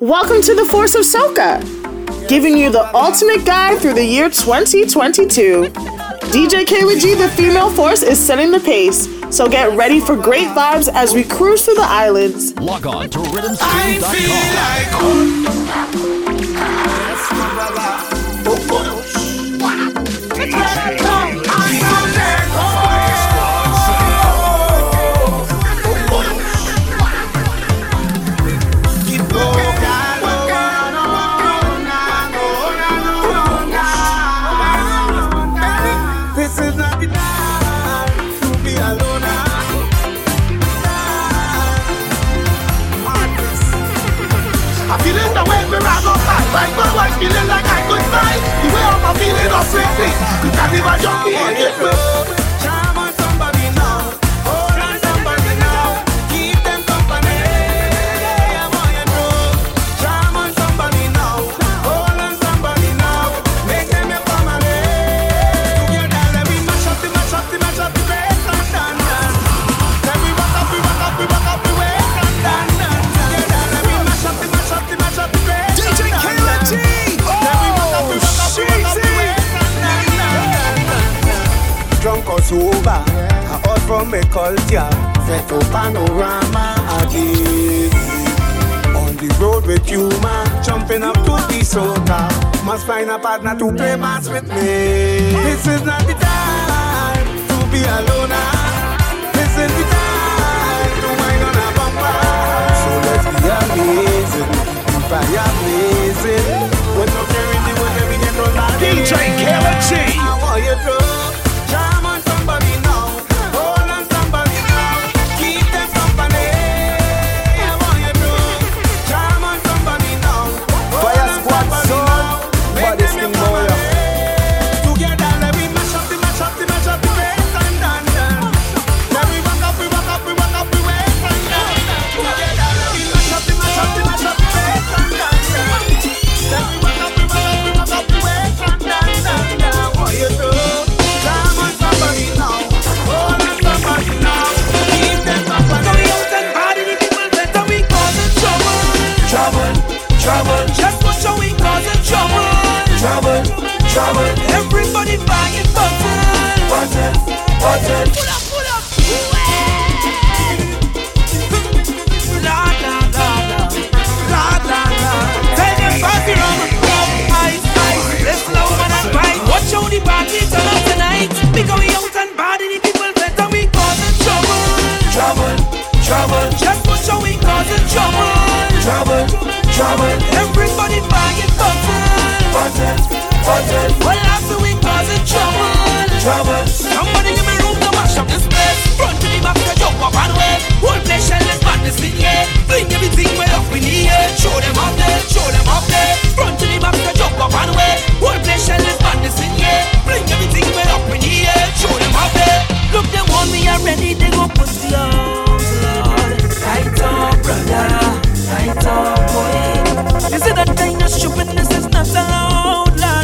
Welcome to the Force of Soca, giving you the ultimate guide through the year 2022. DJ Kayla G, the female force, is setting the pace, so get ready for great vibes as we cruise through the islands. Log on to rhythmstream.com. You can't even I out from a culture, set up panorama again. On the road with you, man, jumping up to the soca. Must find a partner to play mas with me. This is not the time to be alone. Ah. This is the time to wind on a bumper. So let's be amazing, be fire blazing. When no carrying the way we get on that. DJ Kayla G. I want you to. trouble. Everybody buying bottles. Bottles, bottles. Pull up, pull up. la la la la, la la la. Tell them party rum, rum, ice, ice. Let's blow man and bite. Watch how the party turn up tonight. Because we out and bad the people better we causing trouble. Trouble, trouble. Just watch how we causing trouble. Trouble, trouble. Everybody buying bottles. Bottles button. Well, after we causing trouble. Trouble. Somebody give me room to mash up this place. Front to the back to jump up and way. Whole nation let's madness in here. Bring everything well up in here. Show them up there, show them up there. Front to the back to jump up and way. Whole nation let's madness in here. Bring everything well up in here. Show them up there. Look, they want me already. They go put the arms, Lord. Tight up, brother. Tight up, boy. This is the thing of stupidness is not allowed.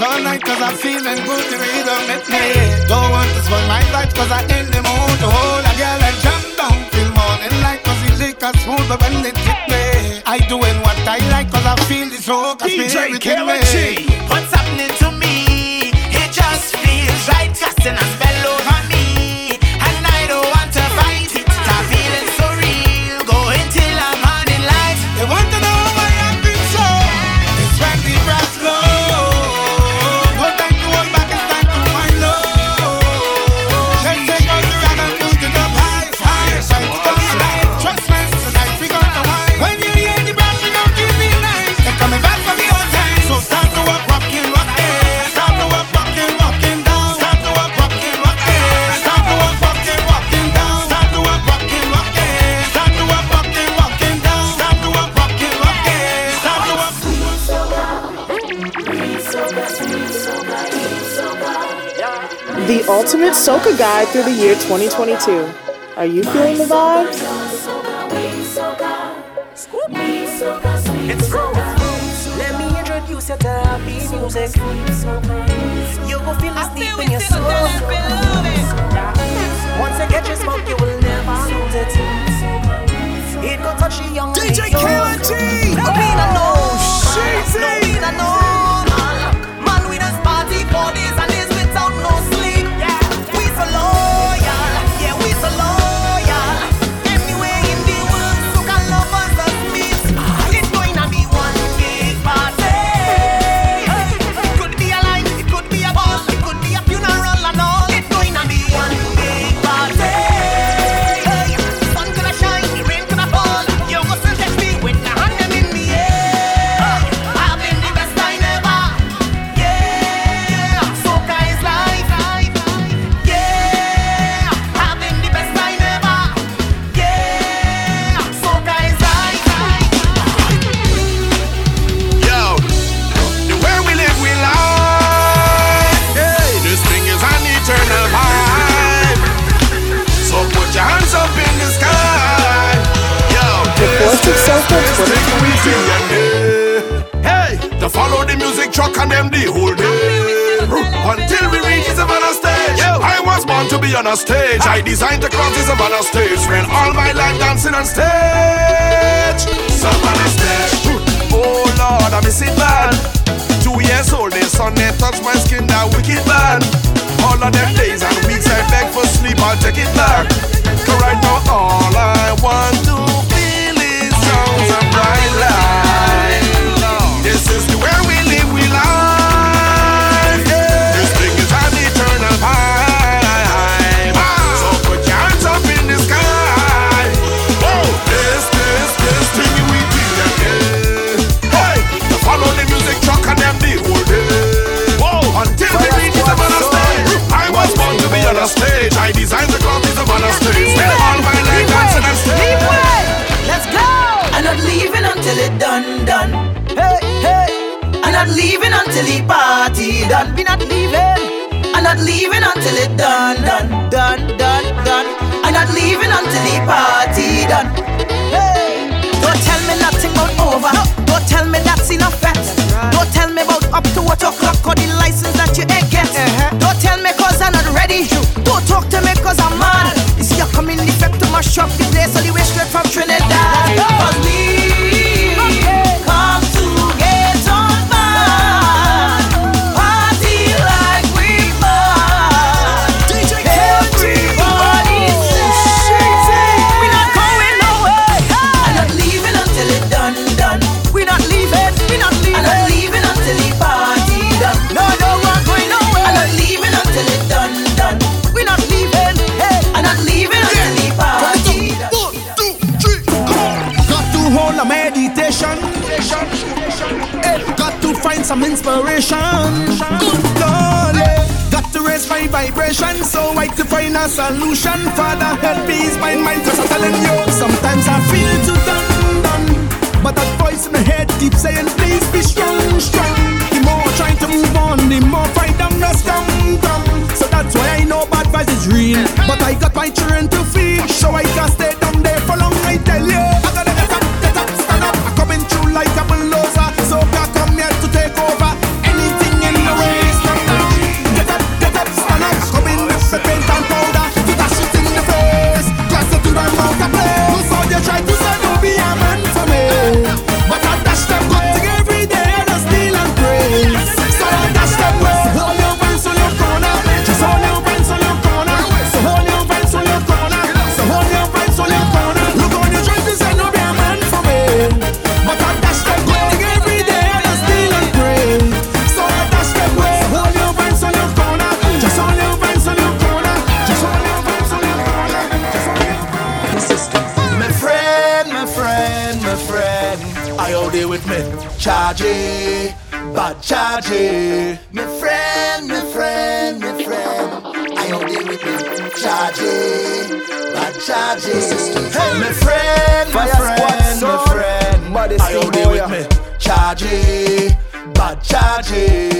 all night cause I'm feeling good. The rhythm hit me. Don't want to spoil my life cause I in the mood to hold a girl and jump down till morning light cause it liquor smooth up and it hit me. I doing what I like cause I feel this hook. I feel everything me. What's happening to me? It just feels right casting a spell ultimate soca guide through the year 2022. Are you feeling the vibes? Let me introduce you to happy music. You will feel this deep in your soul. Once you get your smoke, you will never lose it. It go touch the young DJ Kayla G. No pain and no, Sheezy. no pain and no. On a stage. I designed to cross the Savannah stage. Spent all my life dancing on stage. Savannah stage. Oh Lord, I miss it bad. Two years old, the sun they touch my skin, that wicked bad. All of them days and weeks I beg for sleep, I'll take it back. Cause right now all I want to feel is sounds of bright light. This is the way we live, we life. Until it done, done. Hey, hey. I'm not leaving until the party done. We not leaving. I'm not leaving until it done, done, done, done, done. I'm not leaving until the party done. Hey. Don't tell me nothing about over. Don't tell me that's enough fat. Don't tell me about up to what o'clock or the license that you ain't get. Uh-huh. Don't tell me cause I'm not ready. Don't talk to me cause I'm mad. This year coming effect to mash up the place the way straight from Trinidad. Cause we solution. Father, help me ease my mind. Cause I'm telling you, sometimes I feel too done, done. But that voice in my head keeps saying, please be strong, strong. The more I'm trying to move on, the more fight them rest down, down. So that's why I know bad vibes is real. But I got my children to feed, so I can't stay Hey, my friend, my friend, my friend. I all day with me. Chargy, bad chargy.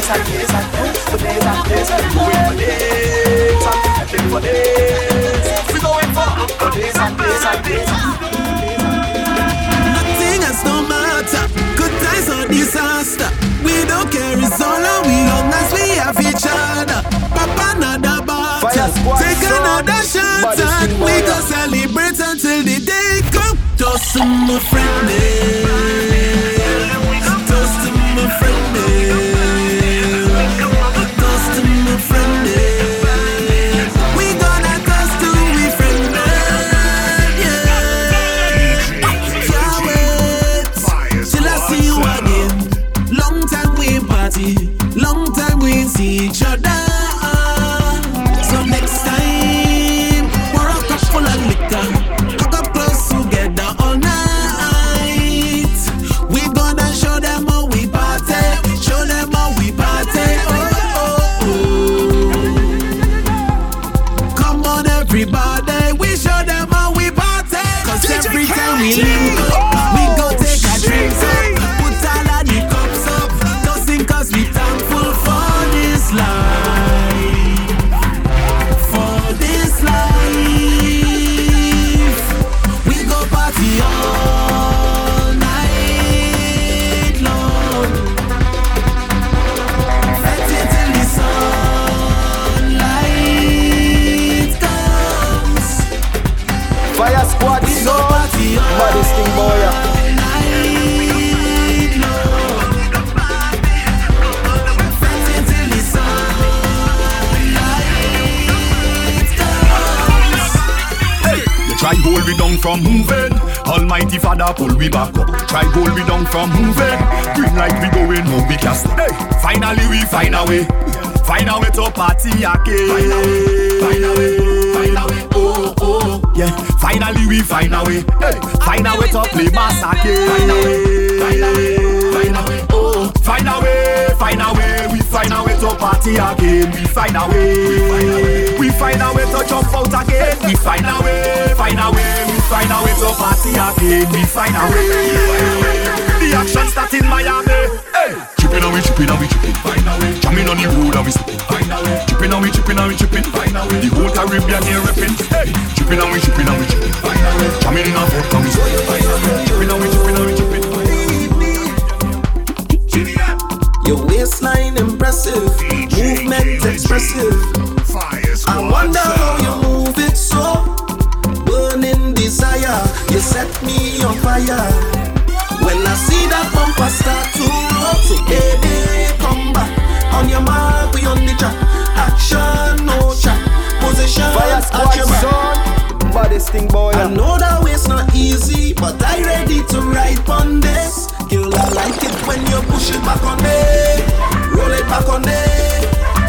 days and days and days, for days and days, and days and days and wait for days. we're going for days and days and days. Nothing else don't matter, good times or disaster. We don't care, it's all that we long as we have each other. Pop another bottle, take another shot, and we go celebrate until the day comes. Just some more friend. Eh. car pull we back up. Try gold we down from moving. Green light we going, no we cast. Hey, finally we find a way. Find a way to party again. Find a way. Find a way. Find a way. Oh oh yeah. Finally we find a way. Hey, find a way to play bass again. Find a way. Find a way. Find a way. Oh, find a way. Find a way. We find a way to party again. We find a way. We find a way, we find a way to jump out again. We find a way, find a way, we find a way to party again. We find a way. The action start in Miami. Hey, chipping and we chipping and we chipping. Find a way. Jamming on the road and we sipping. Find a way. Chipping and we chipping and we chipping. Find a way. The whole Caribbean here ripping. Hey, chipping and we chipping and we chipping. Find a way. Jamming in our vodka we sipping. Find a way. Chipping and we chipping and we chipping. Your waistline impressive, movement expressive. I wonder. fire. When I see that bumper start to roll, so baby, come back. On your mark, we on the track. Action, no chat. Position, fire squad, your back. Baddest thing, boy. I know that way's not easy, but I ready to ride on this. Girl, I like it when you push it back on me, Roll it back on me.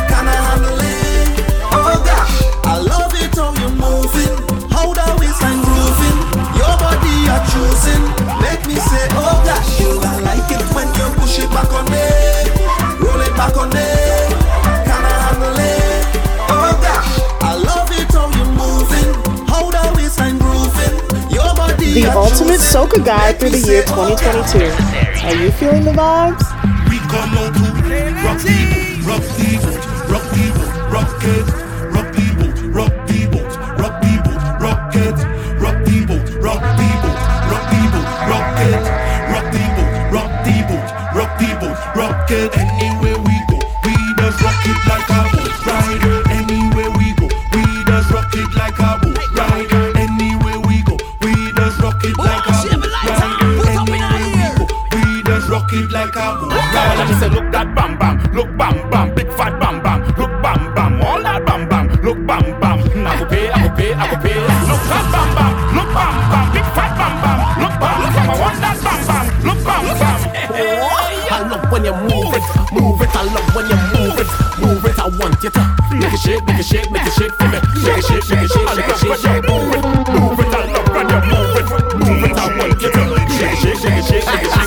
Can I handle it? Oh gosh, I love it how you're moving, How that waistline groove body. Make me say, oh gosh, girl, I like it when you push it back on me, roll it back on me. Can I handle it? Oh gosh, I love it how you moving, how the waistline grooving, your body The ultimate choosing. soca guide Make through the year say, oh, 2022. Are you feeling the vibes? We come out to rock the boat, rock the boat, rock the boat, rock it, like a ride. Let me say, look that bam bam, look bam bam, big fat bam bam, look bam bam, all that bam bam, look bam bam. I go pay, I go pay, I go pay. Look that bam bam, look bam bam, big fat bam bam, look bam bam. I want that bam bam, look bam bam. I love when you move it, move it. I love when you move it, move it. I want you to make it shake, make it shake, make it shake for me. Shake it, shake, shake it, shake, shake it, shake, shake. Move it, move it. I love when you move it, move it. I want you to shake shake, shake shake, shake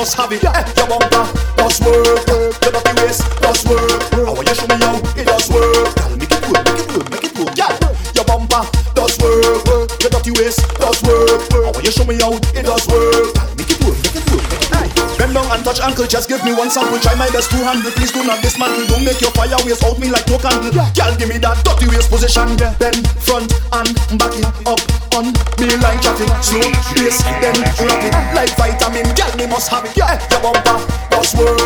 must have it. Eh, your bumper does work. Your dirty waist does work. I want you show me how it does work. Girl, make it good, make it good, make it good. Yeah, your bumper does work. Your dirty waist does work. I want you show me how it does work. Girl, make it good, make it good, make it good. Bend down and touch ankle, just give me one sample. Try my best to handle. Please do not dismantle. Don't make your fire waste out me like no candle. Girl, give me that dirty waist position. Bend front and back it up on me like traffic. Slow pace, then rapid like vitamin. Girl, me must have it. Yeah, your bumper does work.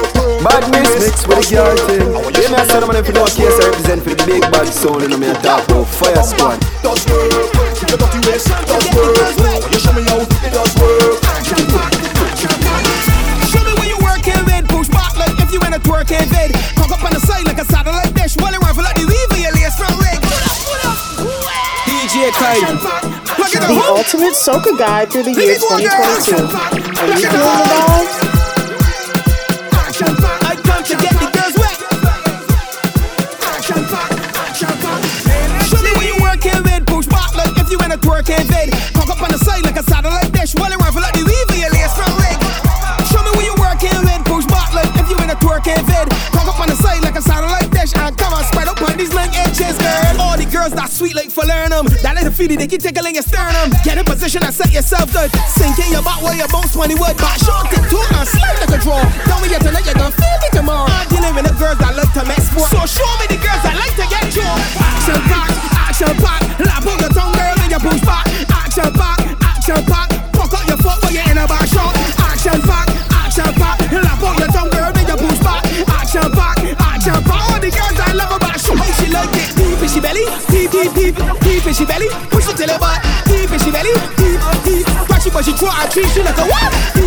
Badness mix with the girl thing. Yeah, me I said I'm gonna know case I represent for the big bad sound and I'm gonna talk about Fire Squad. Does work. Your dirty waist does work. You show me how it does work. Show me where you working with. Push back like if you in a twerking vid. Cock up on the side like a satellite dish. While you rifle like the weaver, your lace front leg. DJ Kai. The ultimate soca guide through the year 2022. Are you feeling the? Feedy, they keep tickling your sternum. Get in position and set yourself good. Sink in your back where your bones 20 wood. Back short, tip toe, and slide like a draw. Me you tonight, you're gonna feel me tomorrow. I'm dealing with the girls that love to make sport. So show me the girls that like to get you. Action pack, action pack. Lap on your tongue, girl, and you push back. Action pack, action pack. Fuck up your foot when you're in a back shot. Action pack, action pack. Lap on your tongue, girl, and you push back. Action pack, action pack. All the girls that love about show. She like it deep in she belly, deep, deep, deep, deep in she belly. she twat, I treat you like a what?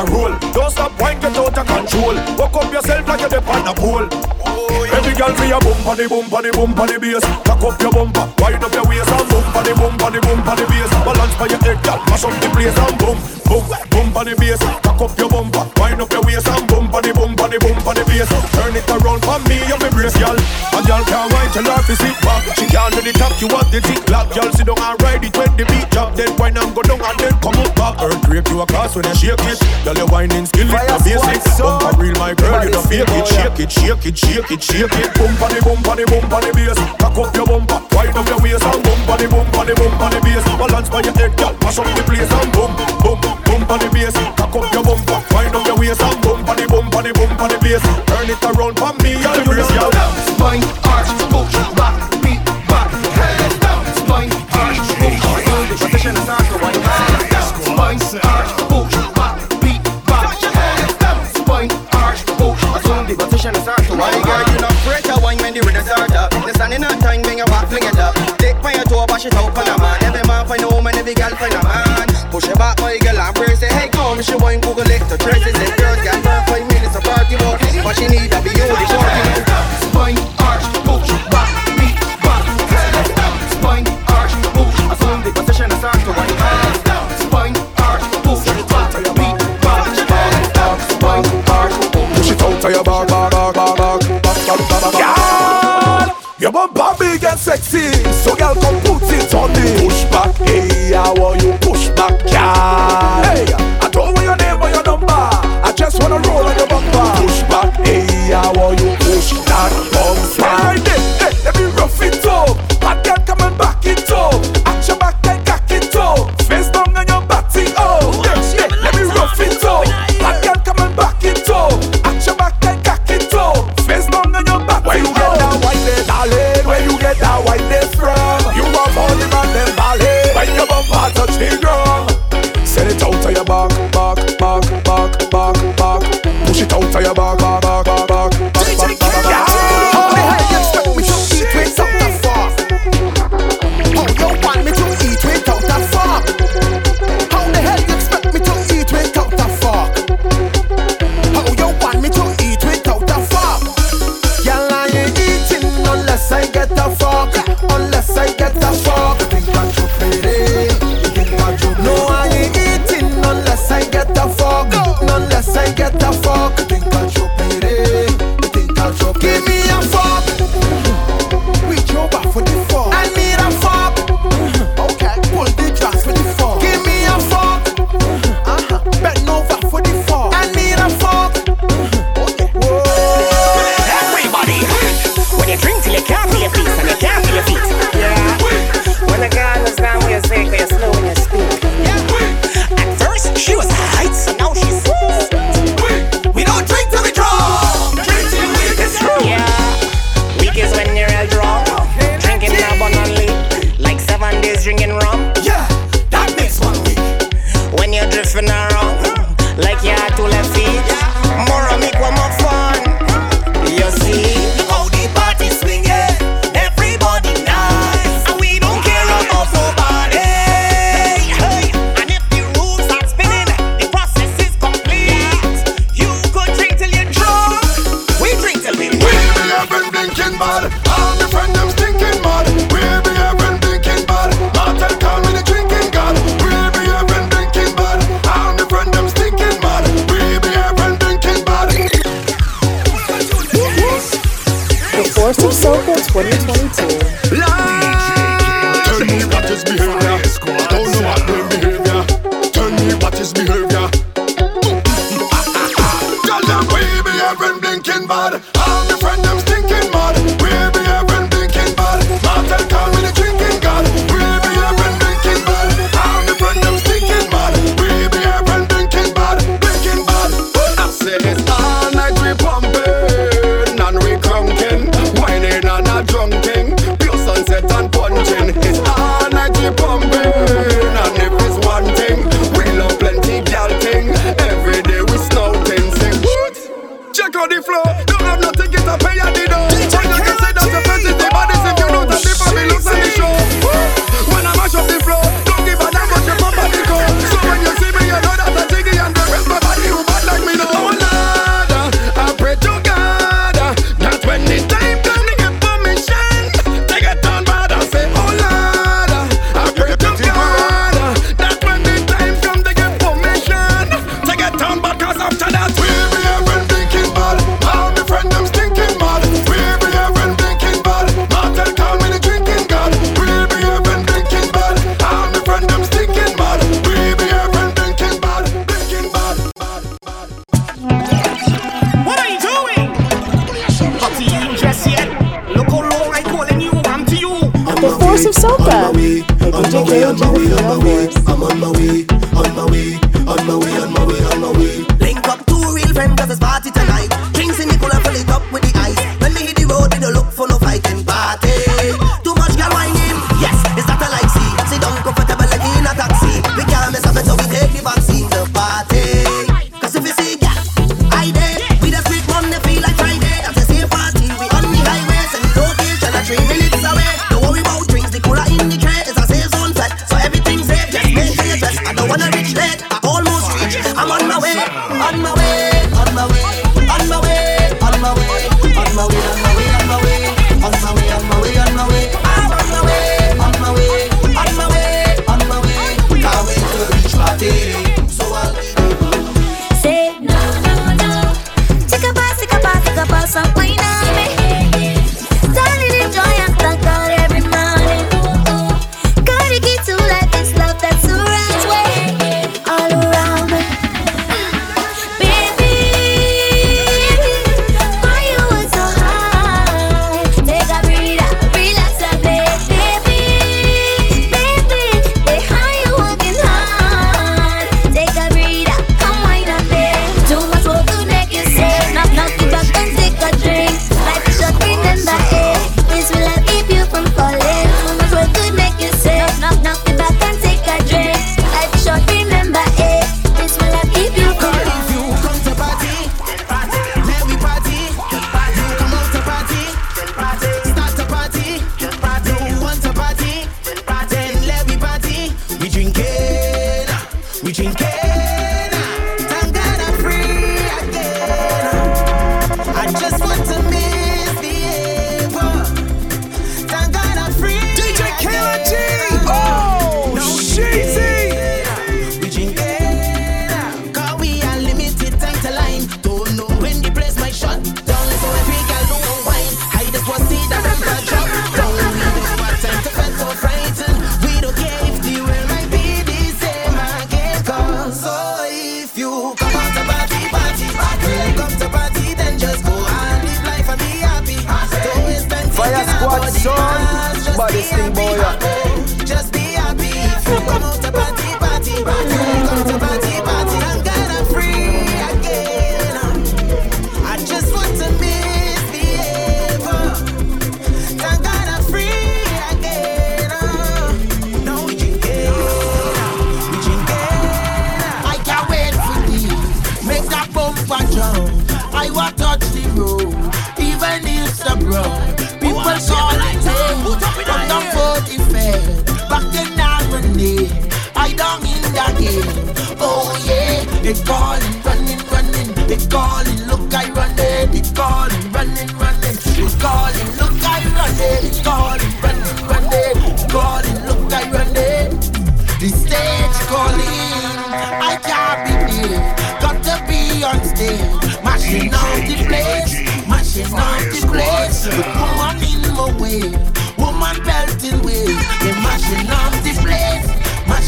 A roll. Don't stop wine, get out of control. Walk up yourself like you're on the pole. Oh, Every girl for your bump on the bump on the bump on the bass. Cock up your bumper, wind up your waist and bump on the bump on the bump on the bass. Balance for your head, girl, mash up the place and bump, bump on the bass. Cock up your bumper, wind up your waist and bump on the bump on the bump on the bass. Turn it around for me, you me brace, girl. A girl can't wine till her sit back. She can't do the top, you want the tick lock. Girl sit down and ride it when the beat drop. Then wine and go down and then come up back. Earthquake you across when you shake it. Girl, your whining skill is the basic. Bumper real, my girl, you don't fake it. Shake it, shake it, shake it, shake it. Bump on the bump on the bump on the bass. Cock up your bumper, wind up your waist and bump on the bump on the bump on the bass. Balance by your head, girl, mash up the place and bump, bump on the bass. Cock up your bumper, wind up your waist and bump on the bump on the bump on the bass. Turn it around for me, and brace, girl. Spine, arch,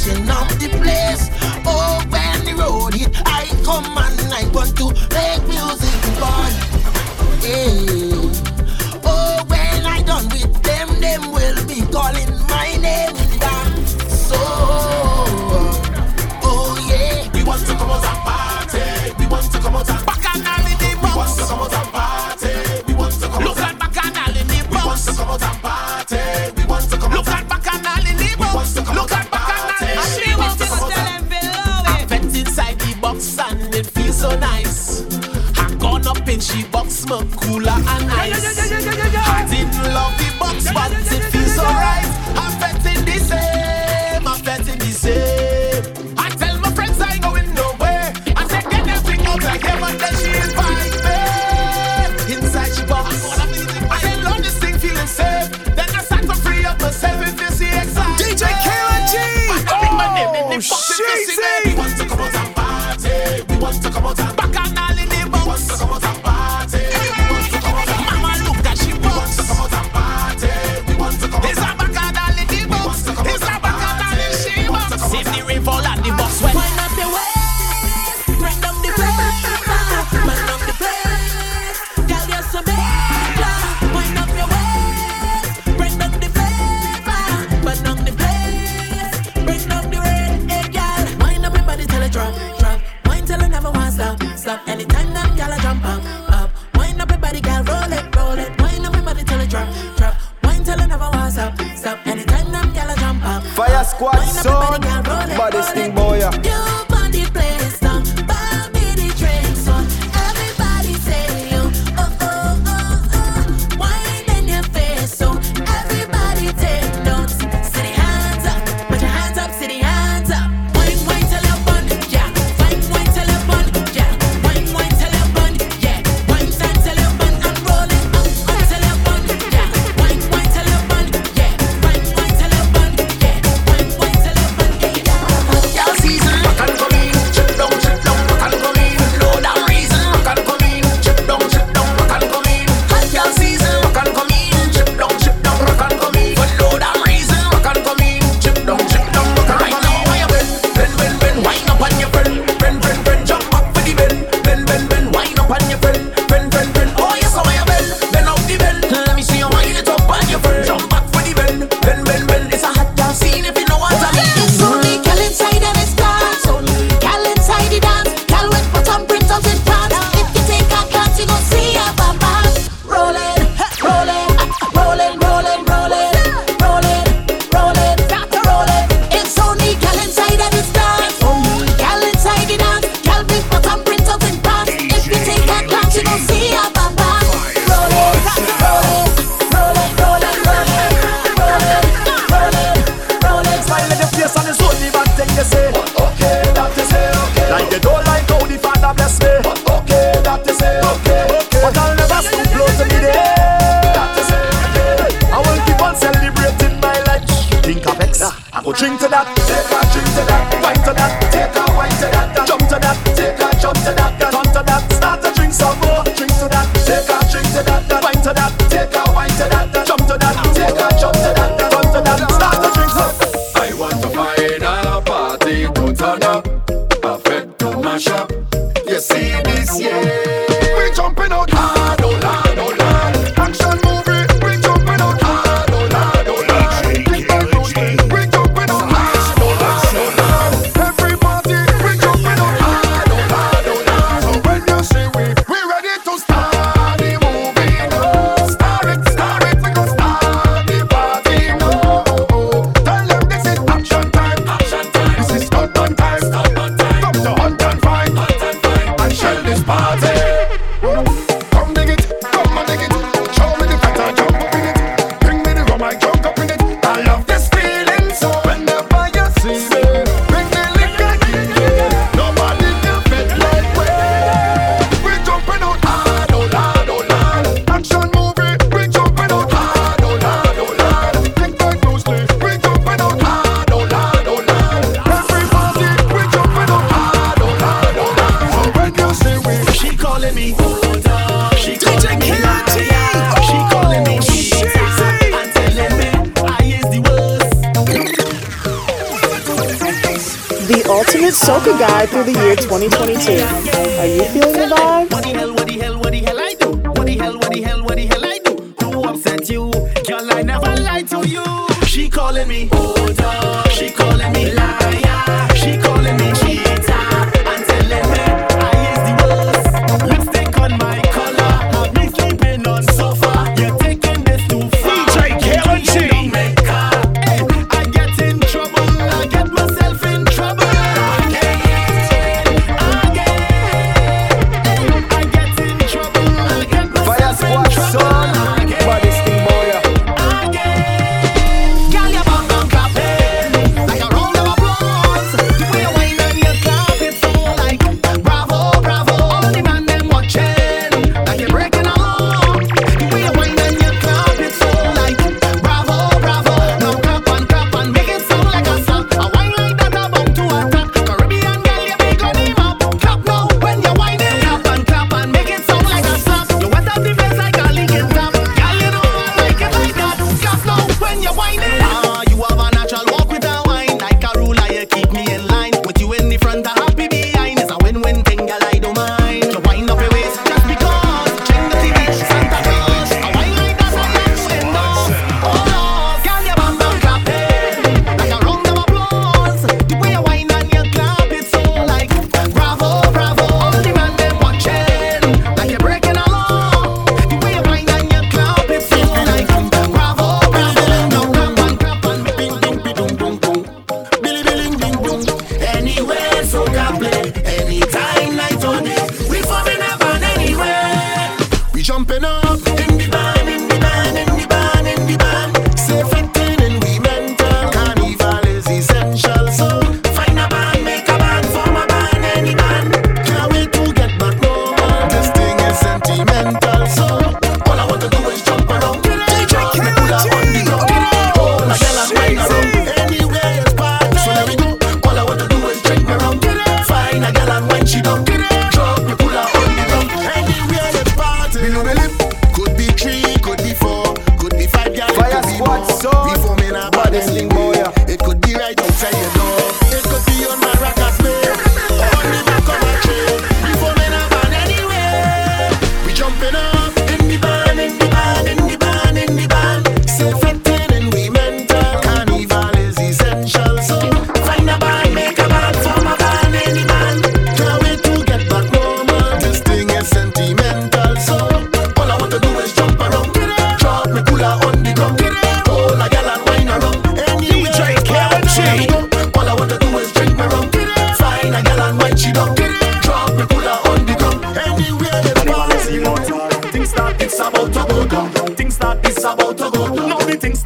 mixing up the place. Oh, when the road hit, I come and I want to make music fun. Hey. Oh, when I done with them, them will be calling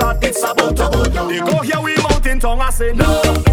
but it's about to go down. They go here, we mountain tongue, I say no.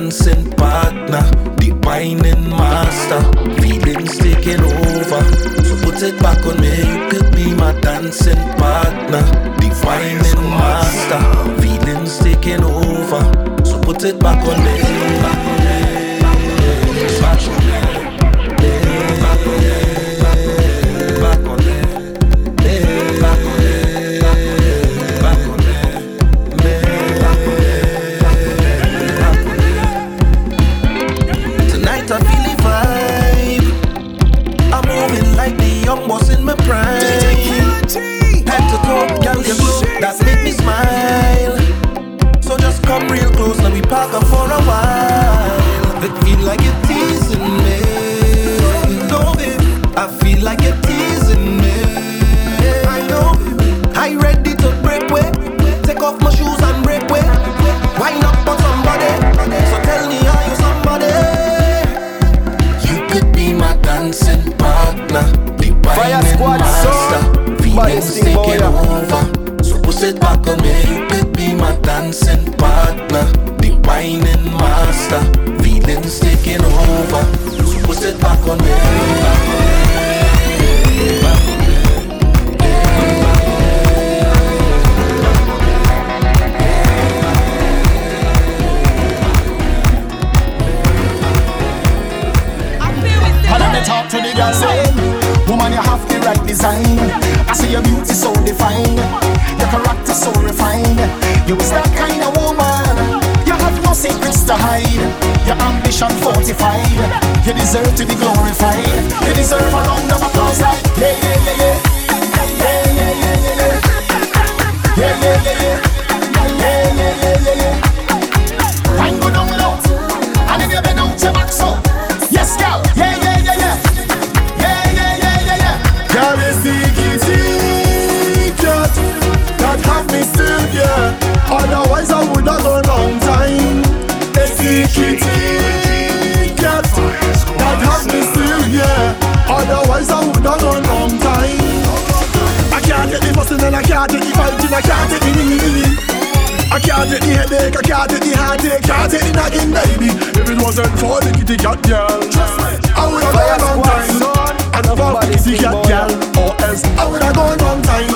dancing partner, divining master. Feelings taking over, so put it back on me. You could be my dancing partner, divining master. Feelings taking over, so put it back on me. dancing partner, the whining master, feelings taking over. So put it back on me. Talk to the girl, say, woman, you have the right design. I see your beauty so defined, your character so refined. You's that kind of woman. You have no secrets to hide. Your ambition fortified. You deserve to be glorified. You deserve a round of applause like yeah, yeah, yeah. Yeah, yeah, yeah, yeah, yeah. Yeah, yeah, yeah, yeah. Yeah, Otherwise, I would have gone long time. I can't get the bustin' and I can't get the fighting, I can't get the kneeling. I can't take the headache, I can't take the heartache, can't take the nagging, baby. If it wasn't for the kitty cat girl, I would have gone long time. I never a kitty cat girl, oh, or else I would have gone long time.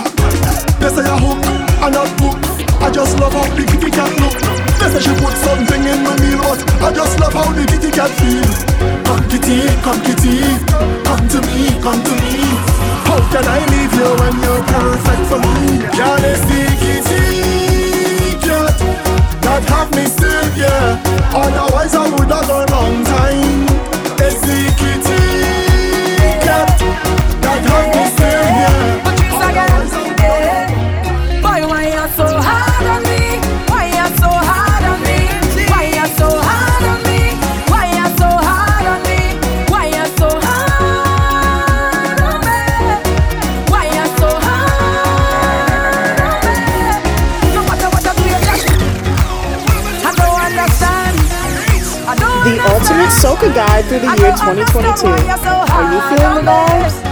They say I hook, I not hook. I just love how the kitty cat look. They say she put something in my meal, but I just love how the kitty cat feel. Come kitty, come kitty, come to me, come to me. How can I leave you when you're perfect for me? Can't they see kitty cat that have me still here? Otherwise I would have gone long time. A see kitty cat that have me soca guide through the year 2022. Are you feeling the vibes?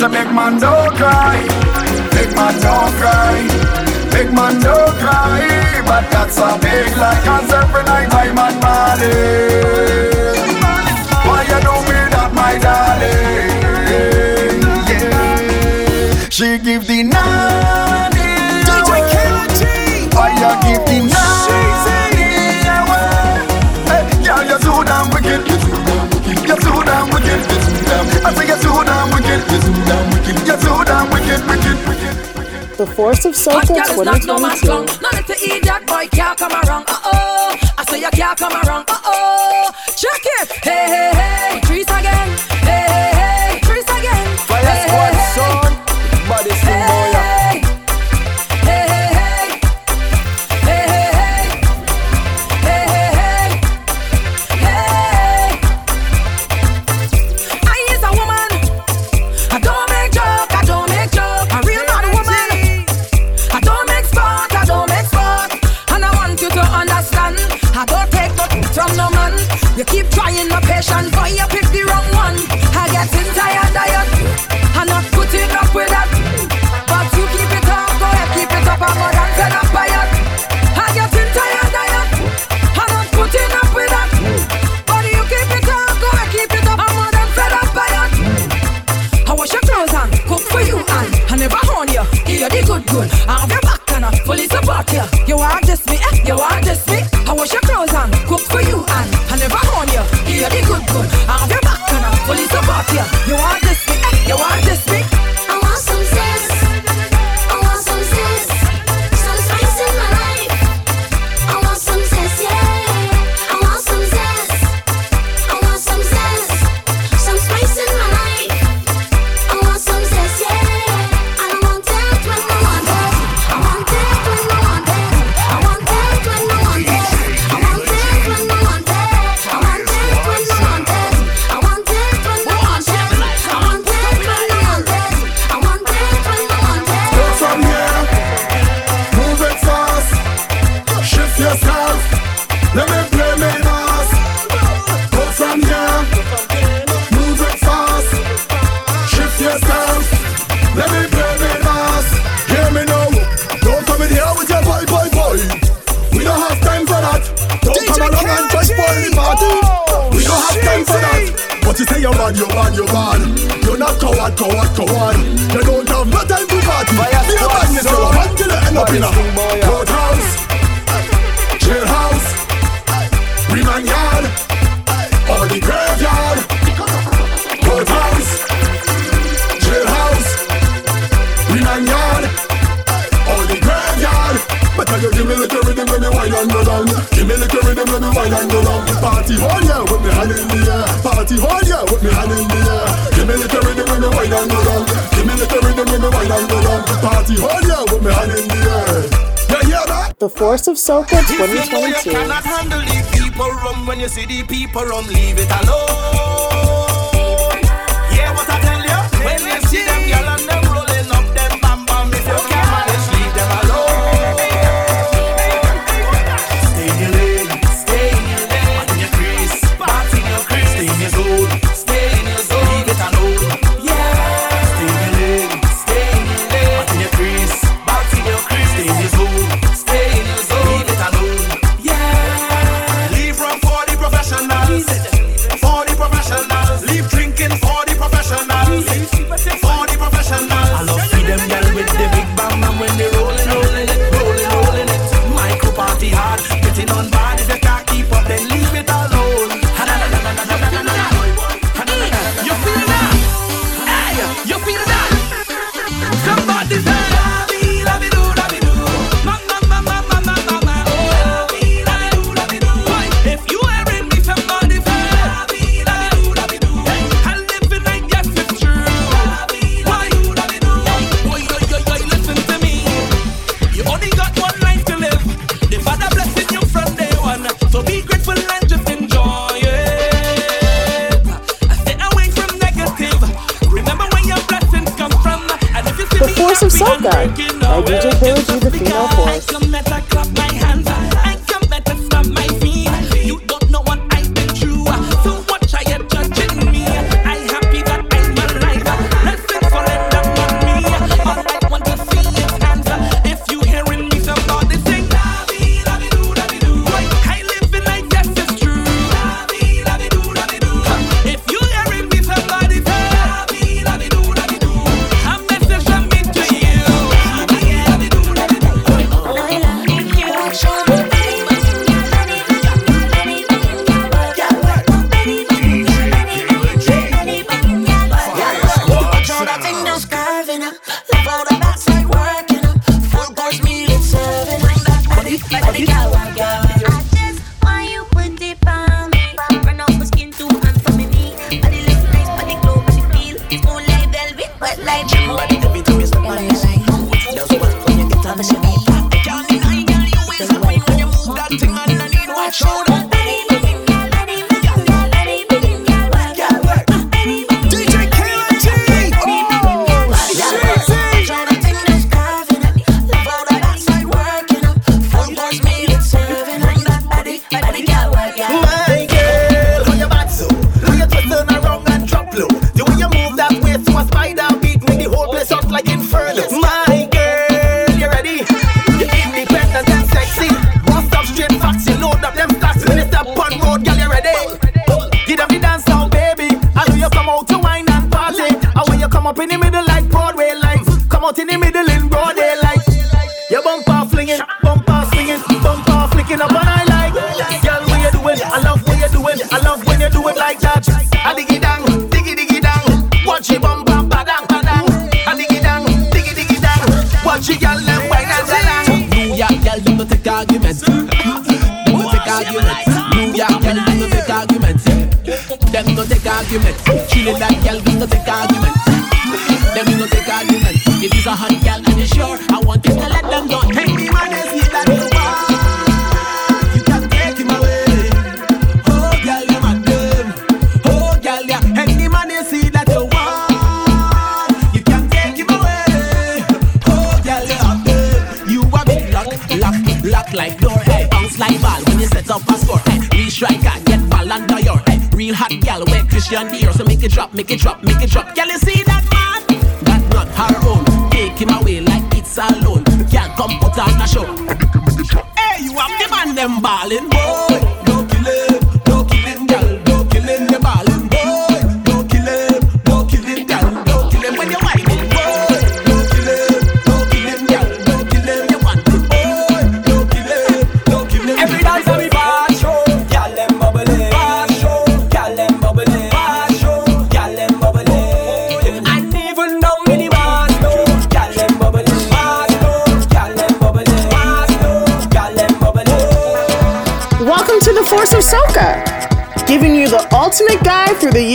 Say big man don't cry. Big man don't cry. Big man don't cry. But that's a big lie Cause every night I'm on Molly Why you do me that my darling? Yeah. She give the nanny away. Why you give the nanny away? Hey, girl, you're too damn wicked. You're too damn wicked. You're too damn I say you're too damn The Force of Soca girl is not no man's 2022. tongue. No little idiot boy can't come around. Uh oh, I say you can't come around. Uh oh, check it. Hey hey hey, Trees again.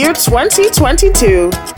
Year 2022.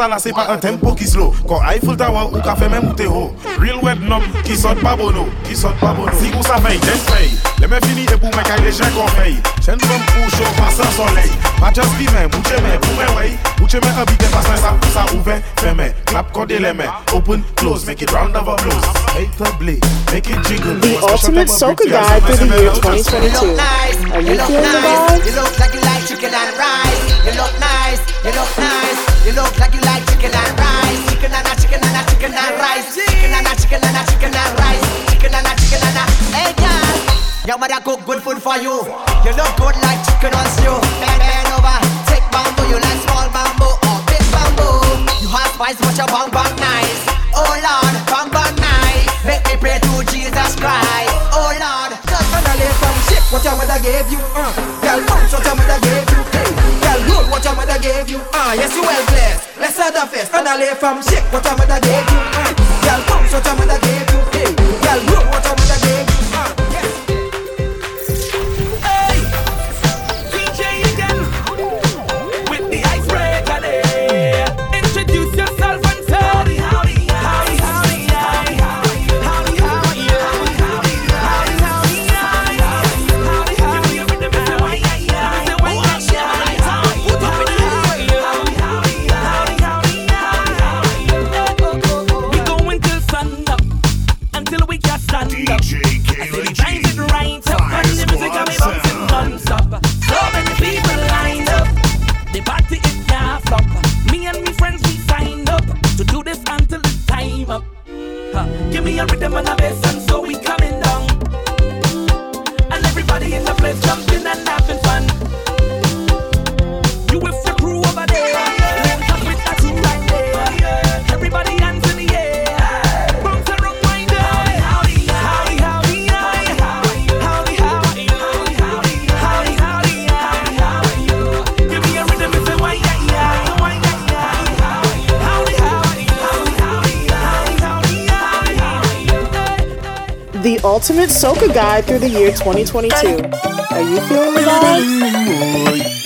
sa la se pa an tempo ki slow. Kon Eiffel Tower ou ka fe men moute ho. Real web nom ki sot pa bono Ki sot pa bono. Si ou sa fey, jen fey. Le men fini e pou men kay le jen kon fey. Jen vèm pou chou pa san soley Pa jas bi men, mouche men pou men wey. Mouche men an biten pa san sa pou sa ouve Fè men, kode le men Open, close, make it round over blows Make the make it jiggle. The ultimate soca guide through the year 2022 Are you feeling the vibe? You look like you like chicken and rice. You look nice, you look nice. You look like you like chicken and rice. Chicken and a chicken and a chicken and rice. Chicken and a chicken and a chicken and rice. Chicken and a chicken and a hey girl. Your mother cook good food for you. You look good like chicken on stew. Bend, over, take bamboo. You like small bamboo or big bamboo. You have spice, but your bang bang nice. Oh Lord, bang bang nice. Make me pray to Jesus Christ. Oh Lord, just gonna live some. What your mother gave you, uh, girl, what your mother gave you, hey well good, what your mother gave you. Ah, yes, you well blessed. Let's have the fest and I lay from shake what your mother gave you. Ah, girl, come, what your mother gave you. Hey, girl, good, what ultimate soca guide through the year 2022. Are you feeling the vibes?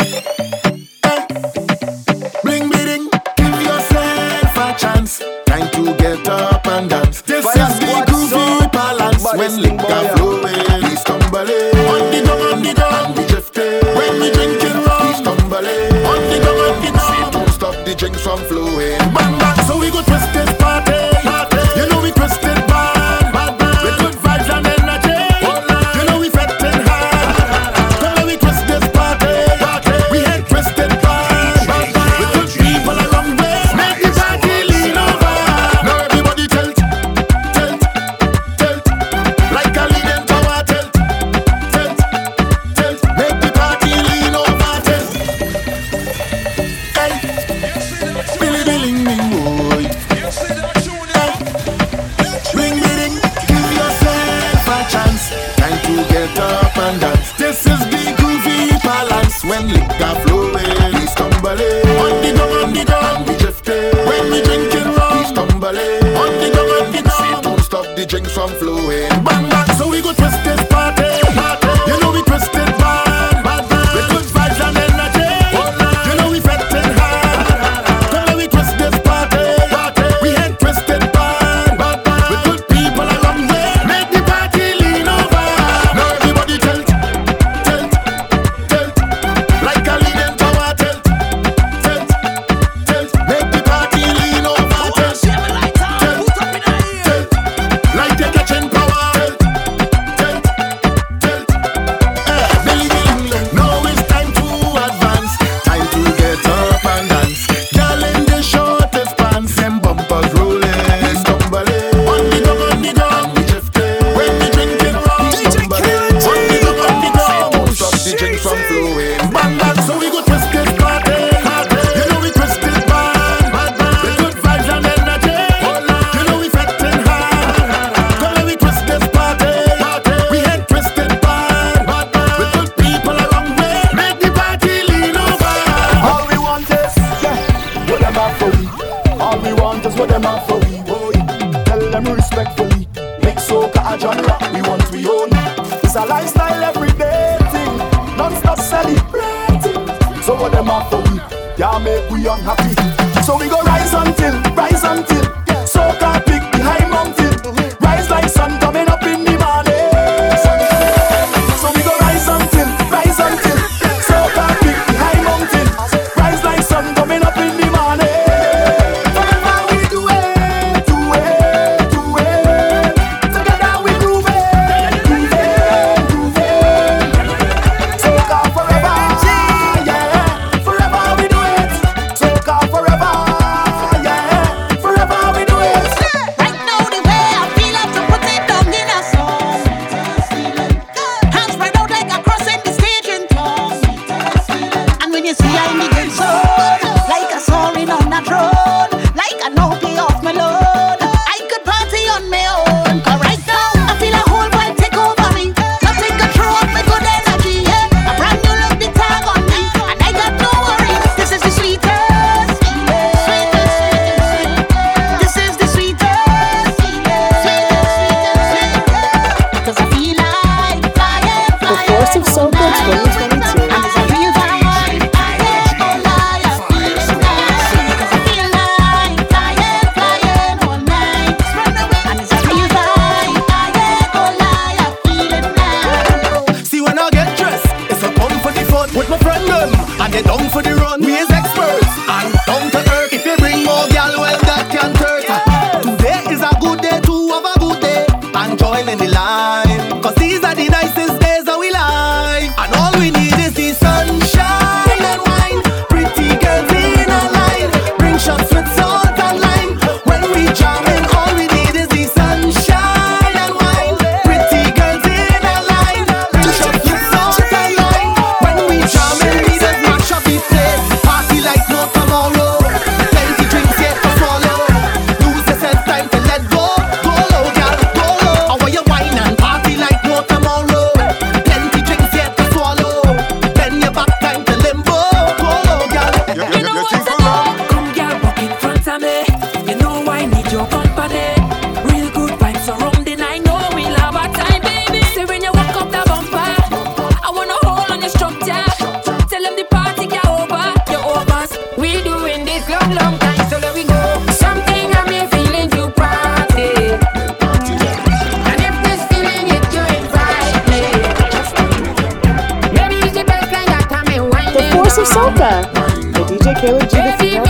Force of Soca. The DJ Kayla G,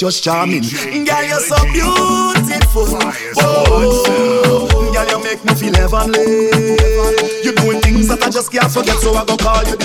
just charming. Girl, you're so beautiful. Oh, girl, you make me feel heavenly. You're doing things that I just can't forget, so I go call you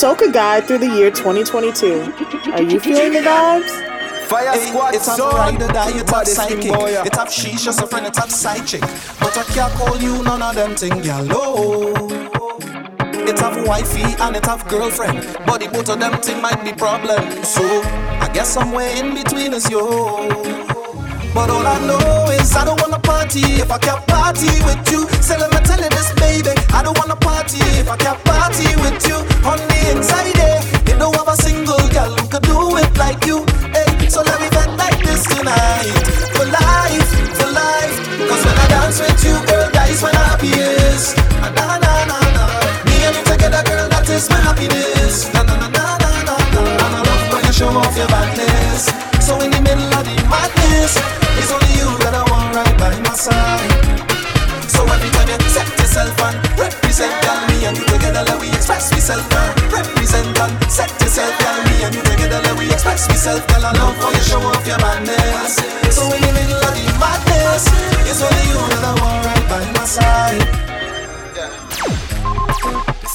a soca guide through the year 2022. Are you feeling the vibes? Fire squad, it's so right to die, you top psychic. Boy, yeah. The top she's just a friend, the top psychic. But I can't call you none of them thing, yellow. It have wifey and it have girlfriend, but the both of them thing might be problem. So I guess somewhere in between is you. But all I know is I don't wanna party if I can't party with you. Say let me tell you this, baby, I don't wanna party if I can't party with you inside there. They don't have a single girl who could do it like you. Eh? So let me bend like this tonight. For life, for life. When I dance with you, girl, that is my happiest. Na na na na. Me and you together, girl, that is my happiness. Na na na na na na. I love when you show off your badness. So in the middle of the madness, it's only you that I want right by my side. So every time you set yourself on, represent, girl, me and you together, let we express yourself representant. Set yourself, girl, me and you together, let we express myself. Girl, I love how you show off your madness. So in the middle of the madness, it's only you that I want right by my side.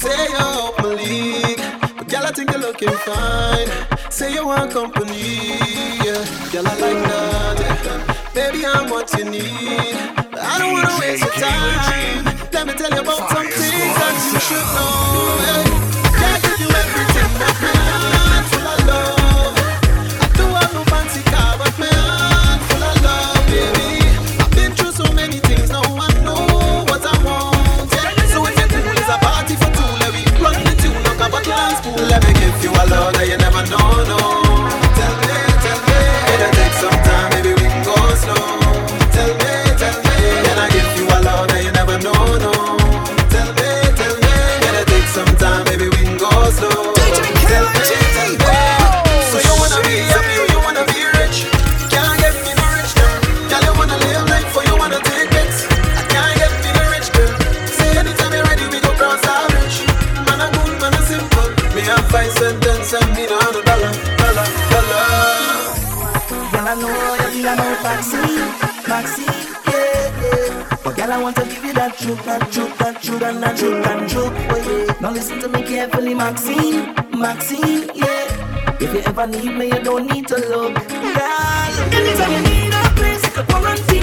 Say you're up my league, but girl, I think you're looking fine. Say you want company, yeah. Girl, I like that. Baby, I'm what you need. I don't wanna waste your time. Let me tell you about some things that you should know. Yeah. Maxine, Maxine, yeah. If you ever need me, you don't need to look, girl. Anytime you need a place, I can quarantine.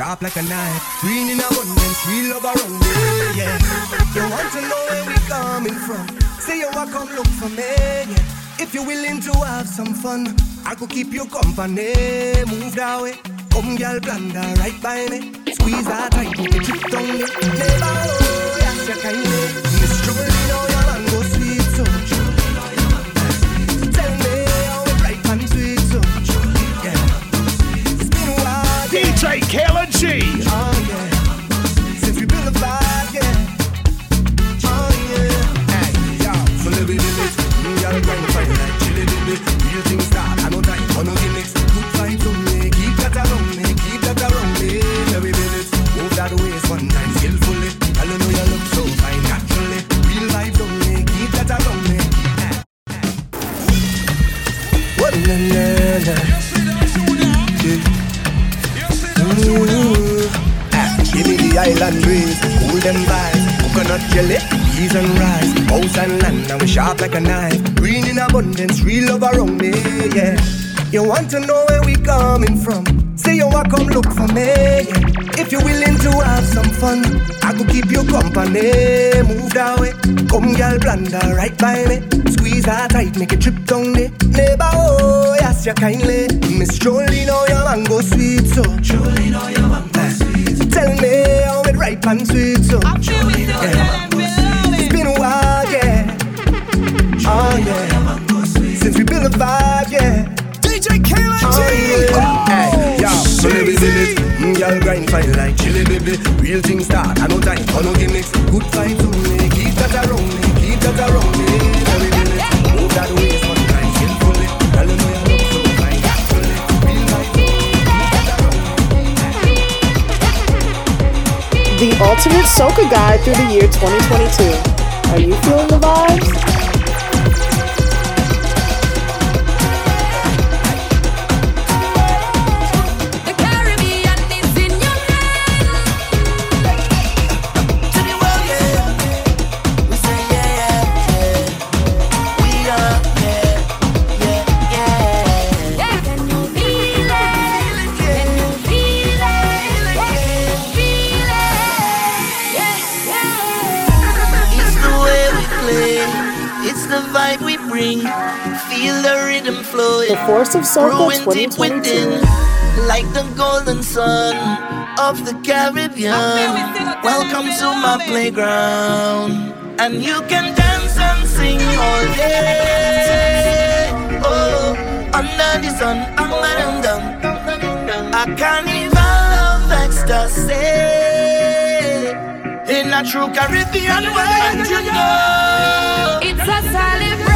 Sharp like a knife. Green in abundance, we love around me. Yeah. You want to know where we coming from? Say you want come look for me. Yeah. If you're willing to have some fun, I could keep you company. Move that way. Come girl, blunder right by me. Squeeze that tight, make it trip down me. Never fun, I could keep you company. Move that way, come girl, blunder right by me. Squeeze that tight, make it trip down the neighbor. Oh, yes, you kindly. Miss Jolie, know oh, your mango sweet so. Jolie, know your mango sweet. Tell me how it ripe and sweet so. I Yeah. It's been a while, yeah. Oh, oh yeah. Since we built a vibe, yeah. DJ Kayla Oh, yeah. Hey, yo, so live it, grind fine like chili, baby. Real start, I time, I no gimmicks. Good keep that around me, keep that around me. The ultimate soca guide through the year 2022. Are you feeling the vibes? Flowing. The Force of Soca Growing deep 2022. within, like the golden sun of the Caribbean. Welcome to my playground, and you can dance and sing all day. Oh, under the sun, I'm and down. A carnival of ecstasy in a true Caribbean way, and you know. It's a celebration,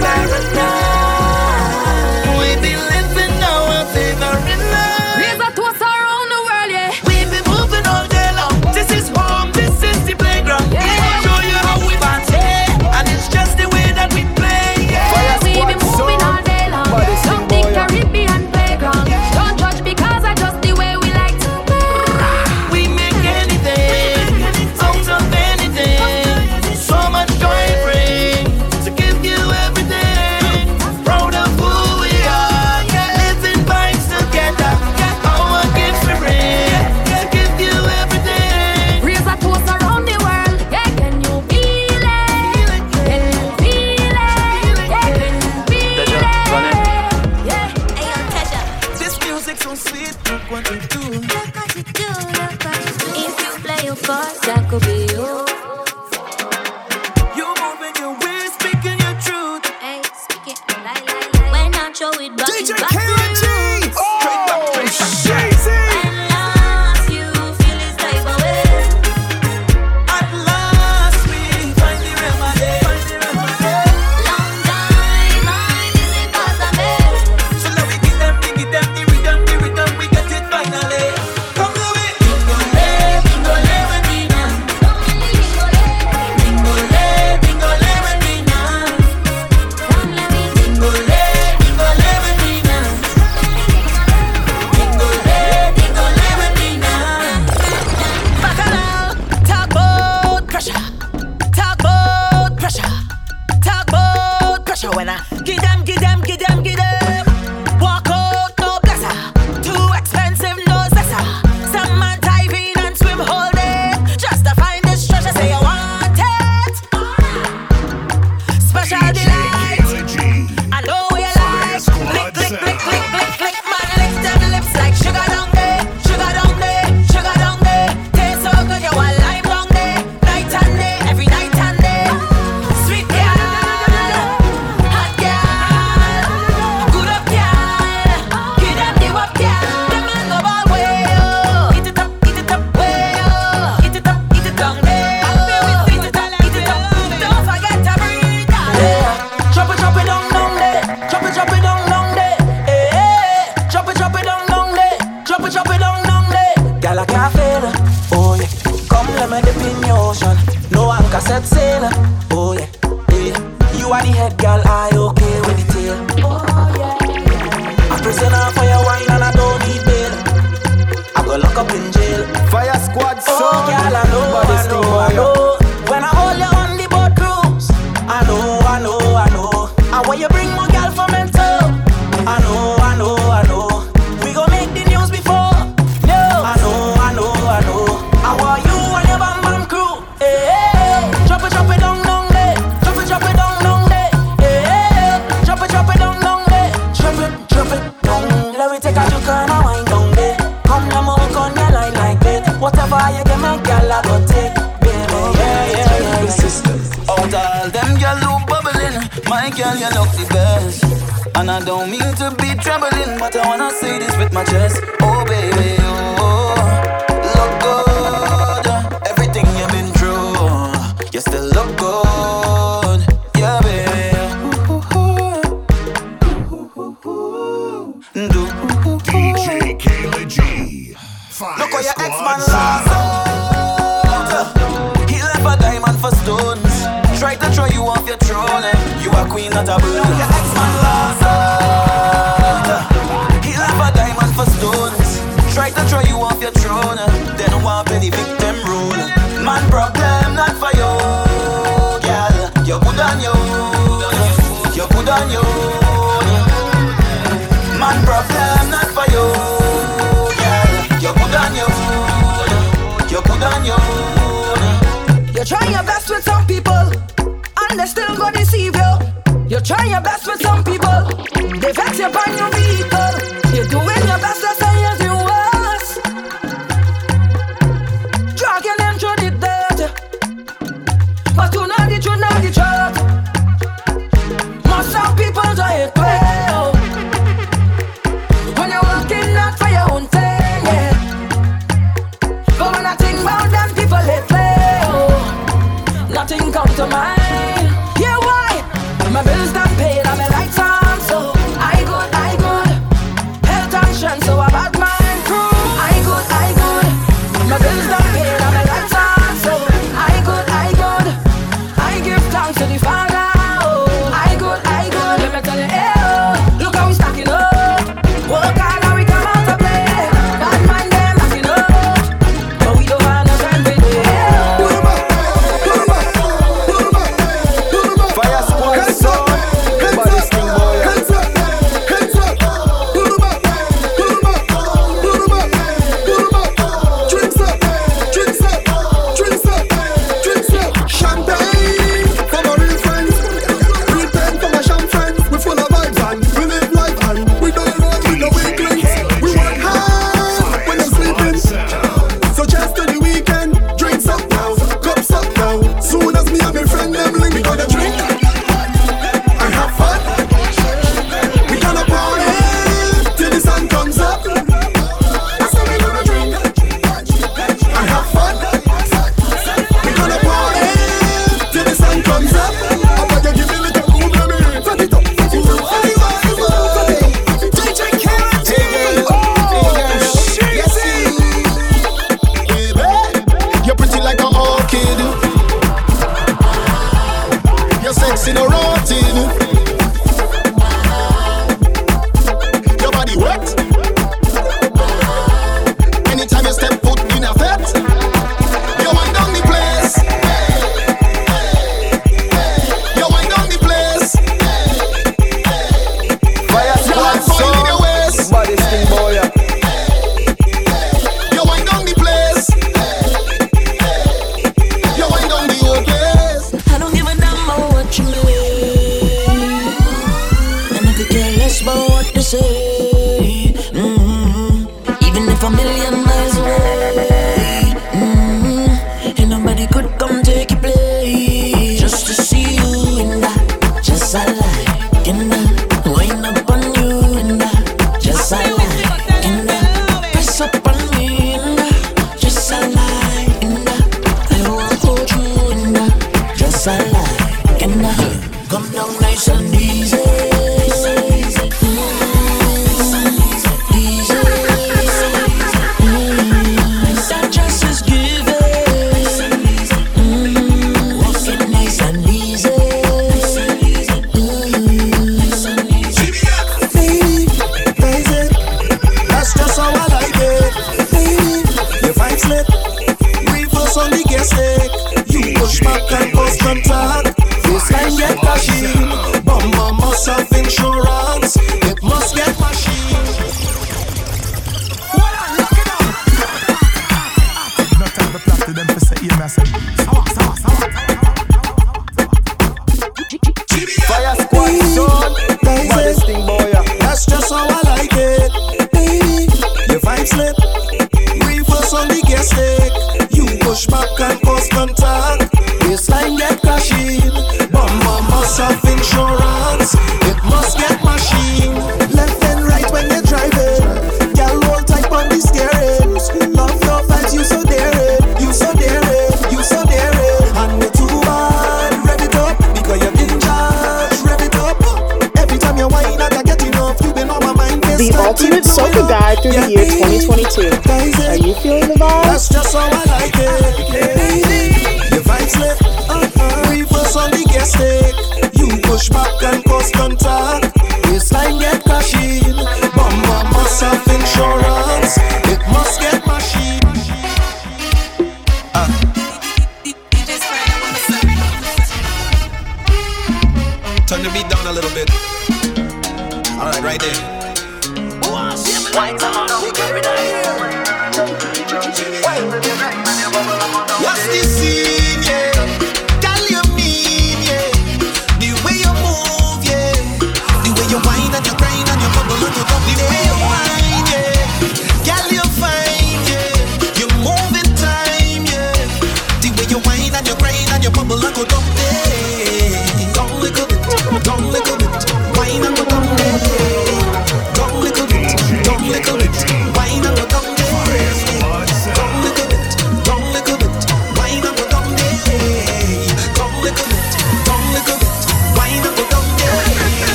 paradise.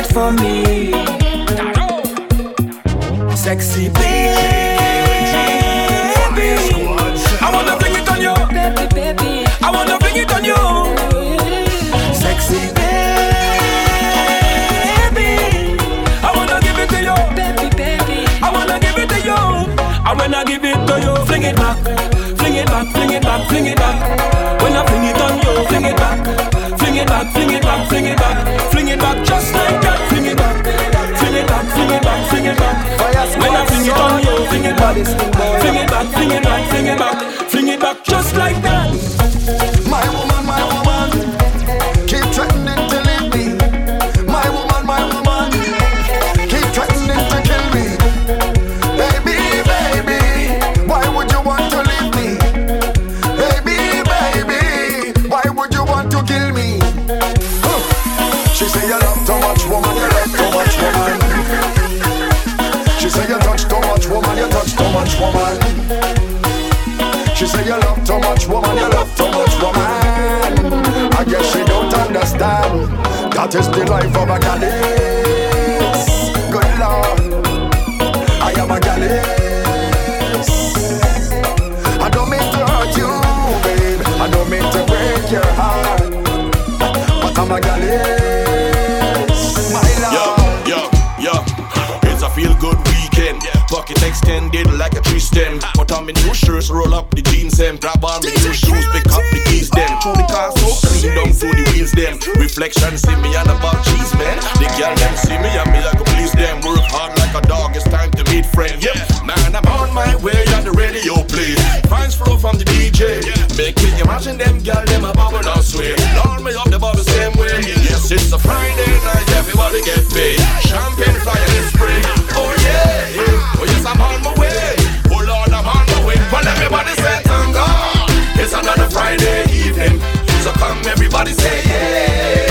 it for me. Sexy baby. I wanna bring it on you. baby, baby. I wanna bring it on you. Sexy baby. I wanna give it to you. Fling it back, fling it back, fling it back, fling it back, fling it back, sing it back, sing it back. That is the life of a gallus. Good Lord, I am a gallus. I don't mean to hurt you, babe. I don't mean to break your heart. But I'm a gallus. My love. It's a feel good weekend. Pocket extended like a tree stem out on me new shirts, roll up the jeans them, grab on me new shoes, pick up the keys them. Through the car so clean down through the wheels them. Reflection see me and about cheese man. The girl them see me and me like a police them. Work hard like a dog, it's time to meet friends. Yep, man, I'm on my way on the radio play. Fines flow from the DJ. Make me imagine them girl them a bubble down sway. Lord me up the bubble same way. Yes, it's a Friday night, everybody get paid. Champagne flying in spray. Oh yeah, oh yes, I'm on my way. Well, everybody say tango. It's another Friday evening. So come, everybody say yeah.